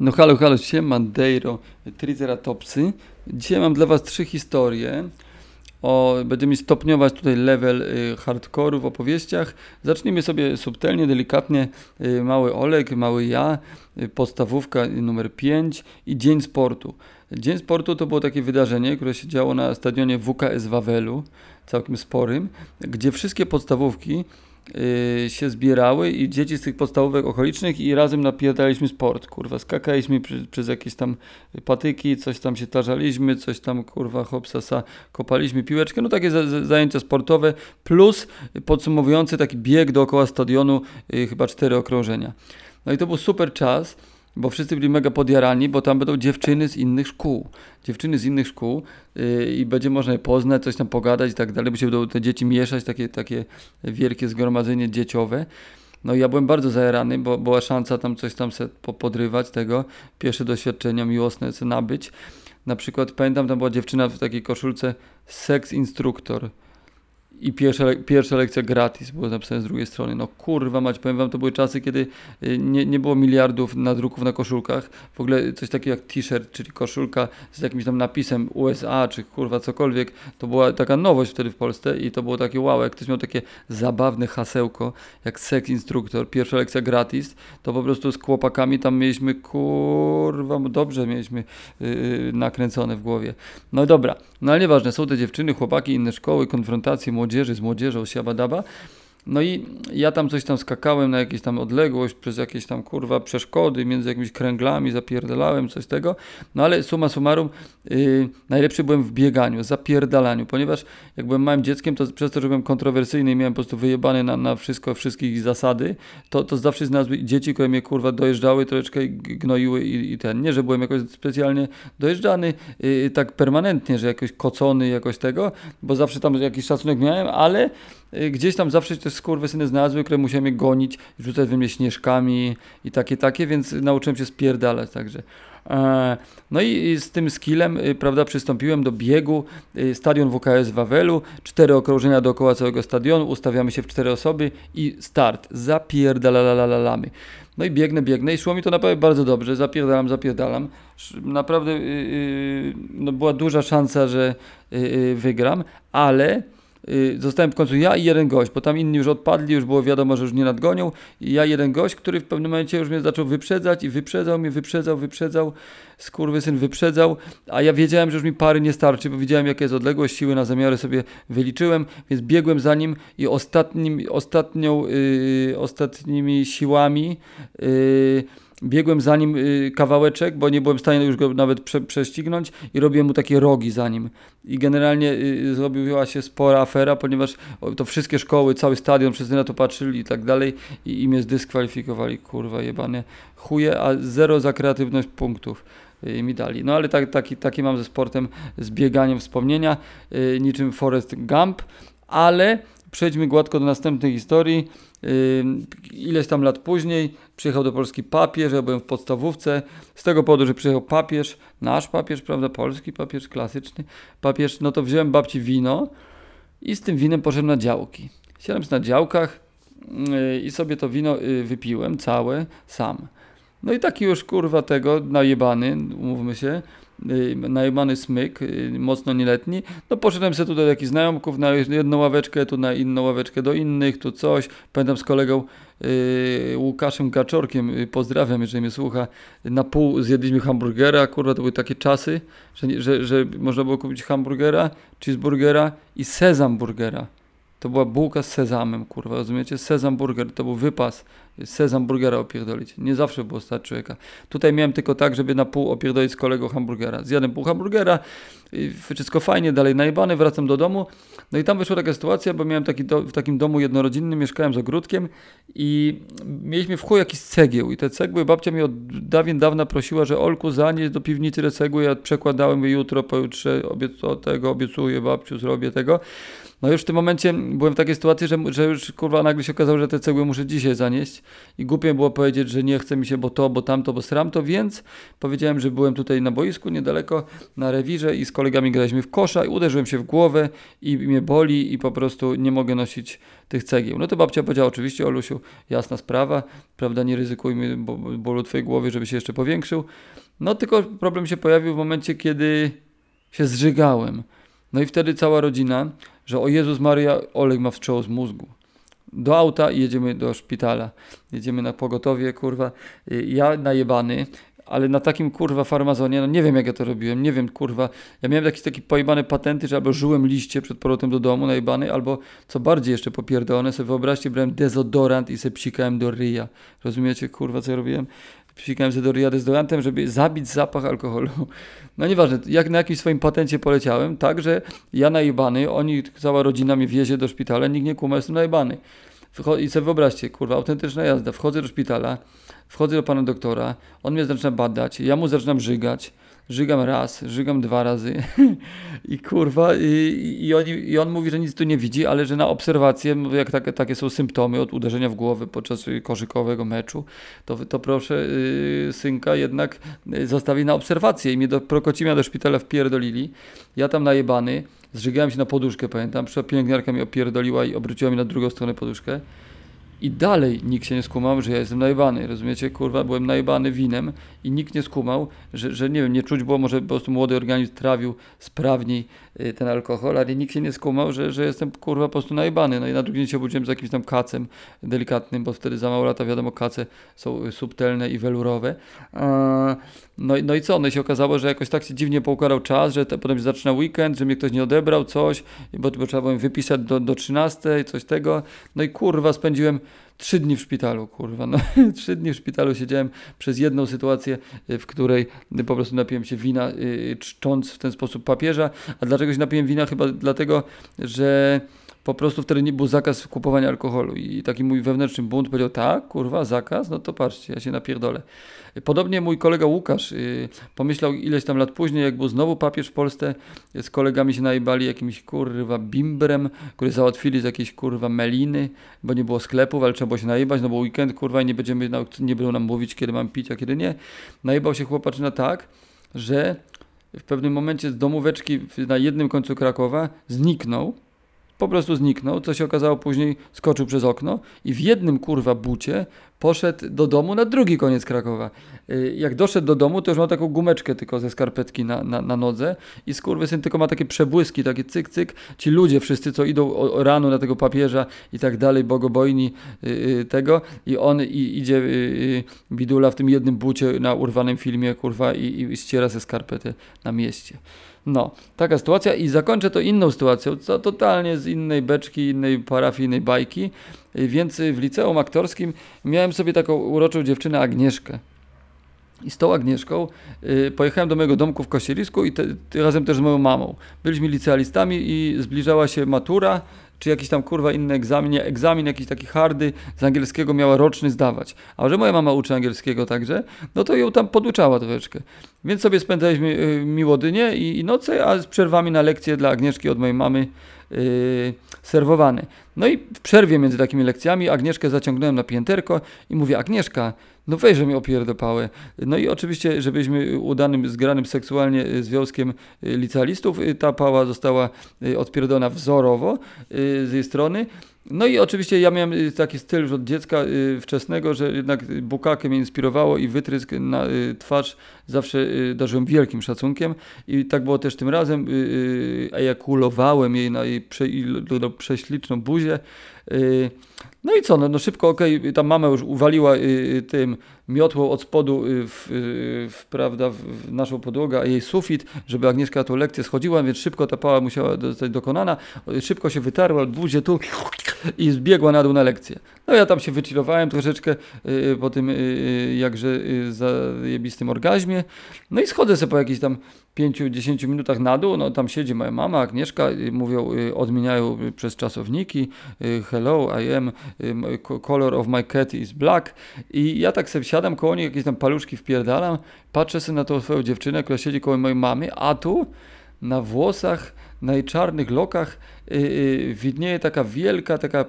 No halo, halo, siema, Deiro, Triceratopsy. Dzisiaj mam dla was trzy historie. O, będziemy stopniować tutaj level y, hardkoru w opowieściach. Zacznijmy sobie subtelnie, delikatnie. Y, mały Olek, mały ja, y, podstawówka numer 5 i Dzień Sportu. Dzień Sportu to było takie wydarzenie, które się działo na stadionie WKS Wawelu, całkiem sporym, gdzie wszystkie podstawówki się zbierały i dzieci z tych podstawówek okolicznych i razem napierdaliśmy sport, kurwa, skakaliśmy przy, przez jakieś tam patyki, coś tam się tarzaliśmy, coś tam, kurwa, hopsasa, kopaliśmy piłeczkę, no takie za, zajęcia sportowe, plus podsumowujący taki bieg dookoła stadionu, yy, chyba cztery okrążenia. No i to był super czas, bo wszyscy byli mega podjarani, bo tam będą dziewczyny z innych szkół. Dziewczyny z innych szkół yy, i będzie można je poznać, coś tam pogadać i tak dalej, bo się będą te dzieci mieszać, takie, takie wielkie zgromadzenie dzieciowe. No ja byłem bardzo zajarany, bo była szansa tam coś tam se podrywać tego, pierwsze doświadczenia miłosne se nabyć. Na przykład pamiętam, tam była dziewczyna w takiej koszulce seks instruktor i pierwsza, pierwsza lekcja gratis było napisane z drugiej strony. No kurwa mać, powiem wam, to były czasy, kiedy y, nie, nie było miliardów nadruków na koszulkach. W ogóle coś takiego jak t-shirt, czyli koszulka z jakimś tam napisem USA, czy kurwa cokolwiek. To była taka nowość wtedy w Polsce i to było takie wow, jak ktoś miał takie zabawne hasełko, jak seks instruktor, pierwsza lekcja gratis, to po prostu z chłopakami tam mieliśmy kurwa, dobrze mieliśmy yy, nakręcone w głowie. No dobra, no ale nieważne, są te dziewczyny, chłopaki, inne szkoły, konfrontacje młodzieży z młodzieżą, siabadaba. No i ja tam coś tam skakałem na jakąś tam odległość przez jakieś tam kurwa przeszkody między jakimiś kręglami, zapierdalałem coś tego. No ale summa summarum yy, najlepszy byłem w bieganiu, zapierdalaniu, ponieważ jak byłem małym dzieckiem, to przez to, że byłem kontrowersyjny i miałem po prostu wyjebane na, na wszystko, wszystkich zasady, to, to zawsze znalazły dzieci, które mnie kurwa dojeżdżały troszeczkę i gnoiły i, i ten. Nie, że byłem jakoś specjalnie dojeżdżany yy, tak permanentnie, że jakoś kocony jakoś tego, bo zawsze tam jakiś szacunek miałem, ale gdzieś tam zawsze te skurwysyny znalazły, które musiałem je gonić, rzucać we mnie śnieżkami i takie, takie, więc nauczyłem się spierdalać także. E, no i z tym skillem, y, prawda, przystąpiłem do biegu, y, stadion WKS Wawelu, cztery okrążenia dookoła całego stadionu, ustawiamy się w cztery osoby i start, zapierdalalamy. No i biegnę, biegnę i szło mi to naprawdę bardzo dobrze, zapierdalam, zapierdalam. Naprawdę yy, no była duża szansa, że yy, wygram, ale Y, zostałem w końcu ja i jeden gość, bo tam inni już odpadli, już było wiadomo, że już nie nadgonią. I ja jeden gość, który w pewnym momencie już mnie zaczął wyprzedzać i wyprzedzał mnie, wyprzedzał, wyprzedzał, syn wyprzedzał, a ja wiedziałem, że już mi pary nie starczy, bo widziałem jaka jest odległość, siły na zamiary sobie wyliczyłem, więc biegłem za nim i ostatnim, ostatnią, yy, ostatnimi siłami yy, biegłem za nim y, kawałeczek, bo nie byłem w stanie już go nawet prze, prześcignąć i robiłem mu takie rogi za nim. I generalnie y, zrobiła się spora afera, ponieważ to wszystkie szkoły, cały stadion, wszyscy na to patrzyli i tak dalej i, i mnie zdyskwalifikowali, kurwa jebane chuje, a zero za kreatywność punktów y, mi dali. No ale tak, taki, taki mam ze sportem, z bieganiem wspomnienia, niczym Forest Gump, ale przejdźmy gładko do następnej historii. Ileś tam lat później przyjechał do Polski papież, ja byłem w podstawówce. Z tego powodu, że przyjechał papież, nasz papież, prawda, polski papież, klasyczny papież, no to wziąłem babci wino i z tym winem poszedłem na działki. Siadłem na działkach yy, i sobie to wino yy, wypiłem całe sam. No i taki już kurwa tego najebany, umówmy się, najmany smyk, y, mocno nieletni, no poszedłem sobie tutaj do jakichś znajomków na jedną ławeczkę, tu na inną ławeczkę do innych, tu coś. Pamiętam z kolegą yy, Łukaszem Gaczorkiem, yy, pozdrawiam, jeżeli mnie słucha, na pół zjedliśmy hamburgera, kurwa, to były takie czasy, że, że, że można było kupić hamburgera, cheeseburgera i sezam burgera. To była bułka z sezamem, kurwa, rozumiecie? Sezam burger, to był wypas. Sezam burgera opierdolić. Nie zawsze było stać człowieka. Tutaj miałem tylko tak, żeby na pół opierdolić z kolegą hamburgera. Zjadłem pół hamburgera, wszystko fajnie, dalej najbany, wracam do domu. No i tam wyszła taka sytuacja, bo miałem taki do, w takim domu jednorodzinnym, mieszkałem z ogródkiem i mieliśmy w chuj jakiś cegieł. I te cegły babcia mi od dawien dawna prosiła, że Olku zanieść do piwnicy te cegły. Ja przekładałem je jutro, pojutrze obiec tego, obiecuję babciu, zrobię tego. No już w tym momencie byłem w takiej sytuacji, że, że już kurwa nagle się okazało, że te cegły muszę dzisiaj zanieść I głupie było powiedzieć, że nie chce mi się, bo to, bo tamto, bo sram to, więc powiedziałem, że byłem tutaj na boisku niedaleko, na rewirze i z kolegami graliśmy w kosza i uderzyłem się w głowę i mnie boli i po prostu nie mogę nosić tych cegieł. No to babcia powiedziała, oczywiście Olusiu, jasna sprawa, prawda, nie ryzykujmy bólu twojej głowy, żeby się jeszcze powiększył. No tylko problem się pojawił w momencie, kiedy się zżygałem. No i wtedy cała rodzina, że o Jezus Maria, Oleg ma wstrząs mózgu. Do auta i jedziemy do szpitala. Jedziemy na pogotowie, kurwa. Ja najebany, ale na takim kurwa farmazonie, no nie wiem jak ja to robiłem, nie wiem kurwa. Ja miałem jakieś takie pojebane patenty, że albo żyłem liście przed powrotem do domu najebany, albo co bardziej jeszcze popierdolone, sobie wyobraźcie, brałem dezodorant i se psikałem do ryja. Rozumiecie kurwa co ja robiłem? Psikałem sobie do ryja dezodorantem, żeby zabić zapach alkoholu. No nieważne, jak na jakimś swoim patencie poleciałem, tak, że ja najebany, oni, cała rodzina mnie wiezie do szpitala, nikt nie kuma, jestem najebany. I sobie wyobraźcie, kurwa, autentyczna jazda. Wchodzę do szpitala, wchodzę do pana doktora, on mnie zaczyna badać, ja mu zaczynam żygać, żygam raz, żygam dwa razy. I kurwa, i, i, on, i on mówi, że nic tu nie widzi, ale że na obserwację, jak takie, takie są symptomy od uderzenia w głowę podczas koszykowego meczu, to, to proszę yy, synka jednak y, zostawi na obserwację i mnie do Prokocimia do szpitala wpierdolili, ja tam najebany, zżygałem się na poduszkę, pamiętam, pielęgniarka mi opierdoliła i obróciła mi na drugą stronę poduszkę i dalej nikt się nie skumał, że ja jestem najbany, rozumiecie? Kurwa, byłem najbany winem i nikt nie skumał, że, że nie wiem, nie czuć było, może po prostu młody organizm trawił sprawniej y, ten alkohol, ale nikt się nie skumał, że, że jestem kurwa po prostu najbany. No i na drugi dzień się obudziłem z jakimś tam kacem delikatnym, bo wtedy za mało lata wiadomo kace są subtelne i welurowe. No, no i co? No i się okazało, że jakoś tak się dziwnie poukładał czas, że te, potem się zaczyna weekend, że mnie ktoś nie odebrał coś, bo, bo trzeba było wypisać do, do 13, coś tego. No i kurwa spędziłem trzy dni w szpitalu, kurwa. No, trzy dni w szpitalu siedziałem przez jedną sytuację, y, w której po prostu napiłem się wina, y, czcząc w ten sposób papieża. A dlaczego się napiłem wina? Chyba dlatego, że po prostu wtedy nie był zakaz kupowania alkoholu i taki mój wewnętrzny bunt powiedział, tak, kurwa, zakaz, no to patrzcie, ja się napierdolę. Podobnie mój kolega Łukasz yy, pomyślał ileś tam lat później, jak był znowu papież w Polsce, z kolegami się najbali jakimś kurwa bimbrem, który załatwili z jakiejś kurwa meliny, bo nie było sklepów, ale trzeba było się najebać, no bo weekend kurwa i nie będziemy, nie będą nam mówić, kiedy mam pić, a kiedy nie. Najebał się chłopaczyna tak, że w pewnym momencie z domóweczki na jednym końcu Krakowa zniknął, po prostu zniknął, co się okazało później, skoczył przez okno i w jednym kurwa bucie poszedł do domu na drugi koniec Krakowa. Y, jak doszedł do domu, to już miał taką gumeczkę tylko ze skarpetki na, na, na nodze i syn tylko ma takie przebłyski, takie cyk, cyk. Ci ludzie wszyscy, co idą o, o rano na tego papieża i tak dalej, bogobojni yy, tego i on i, idzie yy, bidula w tym jednym bucie na urwanym filmie, kurwa, i, i ściera ze skarpety na mieście. No, taka sytuacja i zakończę to inną sytuacją, co totalnie z innej beczki, innej parafii, innej bajki. Więc w liceum aktorskim miałem sobie taką uroczą dziewczynę Agnieszkę. I z tą Agnieszką y, pojechałem do mojego domku w Kościelisku i te, razem też z moją mamą. Byliśmy licealistami i zbliżała się matura czy jakiś tam kurwa inny egzamin, egzamin jakiś taki hardy z angielskiego miała roczny zdawać. A że moja mama uczy angielskiego także, no to ją tam poduczała troszeczkę. Więc sobie spędzaliśmy y, miłodynie i, i noce, a z przerwami na lekcje dla Agnieszki od mojej mamy yy, serwowane. No i w przerwie między takimi lekcjami Agnieszkę zaciągnąłem na pięterko i mówię, Agnieszka, no weźże mi opierdę No i oczywiście, żebyśmy udanym, zgranym seksualnie y, związkiem y, licealistów, y, ta pała została odpierdolona wzorowo z jej strony. No i oczywiście ja miałem taki styl już od dziecka wczesnego, że jednak bukakę mnie inspirowało i wytrysk na twarz zawsze darzyłem wielkim szacunkiem i tak było też tym razem. Ejakulowałem jej na jej prze, prześliczną buzię. No i co, no, no szybko, okej, okay, tam mama już uwaliła y, tym miotło od spodu y, w, y, w, prawda, w naszą podłogę, a jej sufit, żeby Agnieszka tą lekcję schodziła, więc szybko ta pała musiała zostać dokonana. Szybko się wytarła, buzie tu i zbiegła na dół na lekcję. No ja tam się wychillowałem troszeczkę y, po tym jakże zajebistym orgazmie. No i schodzę sobie po jakichś tam 5-10 minutach na dół, no tam siedzi moja mama, Agnieszka, mówią, odmieniają przez czasowniki, hello, I am, color of my cat is black i ja tak sobie siadam koło niej, jakieś tam paluszki wpierdalam, patrzę sobie na tą swoją dziewczynę, która siedzi koło mojej mamy, a tu na włosach, na jej czarnych lokach yy, yy, widnieje taka wielka, taka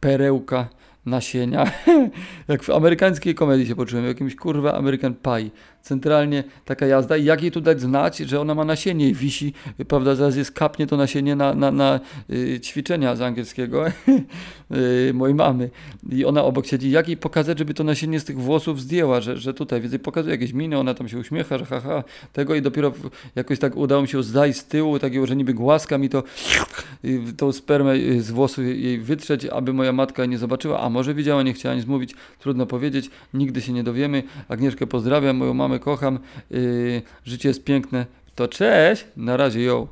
perełka nasienia. jak w amerykańskiej komedii się poczułem, jakimś kurwa American Pie. Centralnie taka jazda i jak jej tu dać znać, że ona ma nasienie i wisi, prawda, zaraz jest kapnie to nasienie na, na, na y, ćwiczenia z angielskiego y, mojej mamy i ona obok siedzi, jak jej pokazać, żeby to nasienie z tych włosów zdjęła, że, że tutaj, więc jej pokazuje jakieś miny, ona tam się uśmiecha, że haha, tego i dopiero jakoś tak udało mi się zdać z tyłu, takiego, że niby głaska mi to y, tą spermę z włosów jej wytrzeć, aby moja matka nie zobaczyła, może widziała, nie chciała nic mówić, trudno powiedzieć, nigdy się nie dowiemy. Agnieszkę pozdrawiam, moją mamę kocham, yy, życie jest piękne, to cześć, na razie, ją.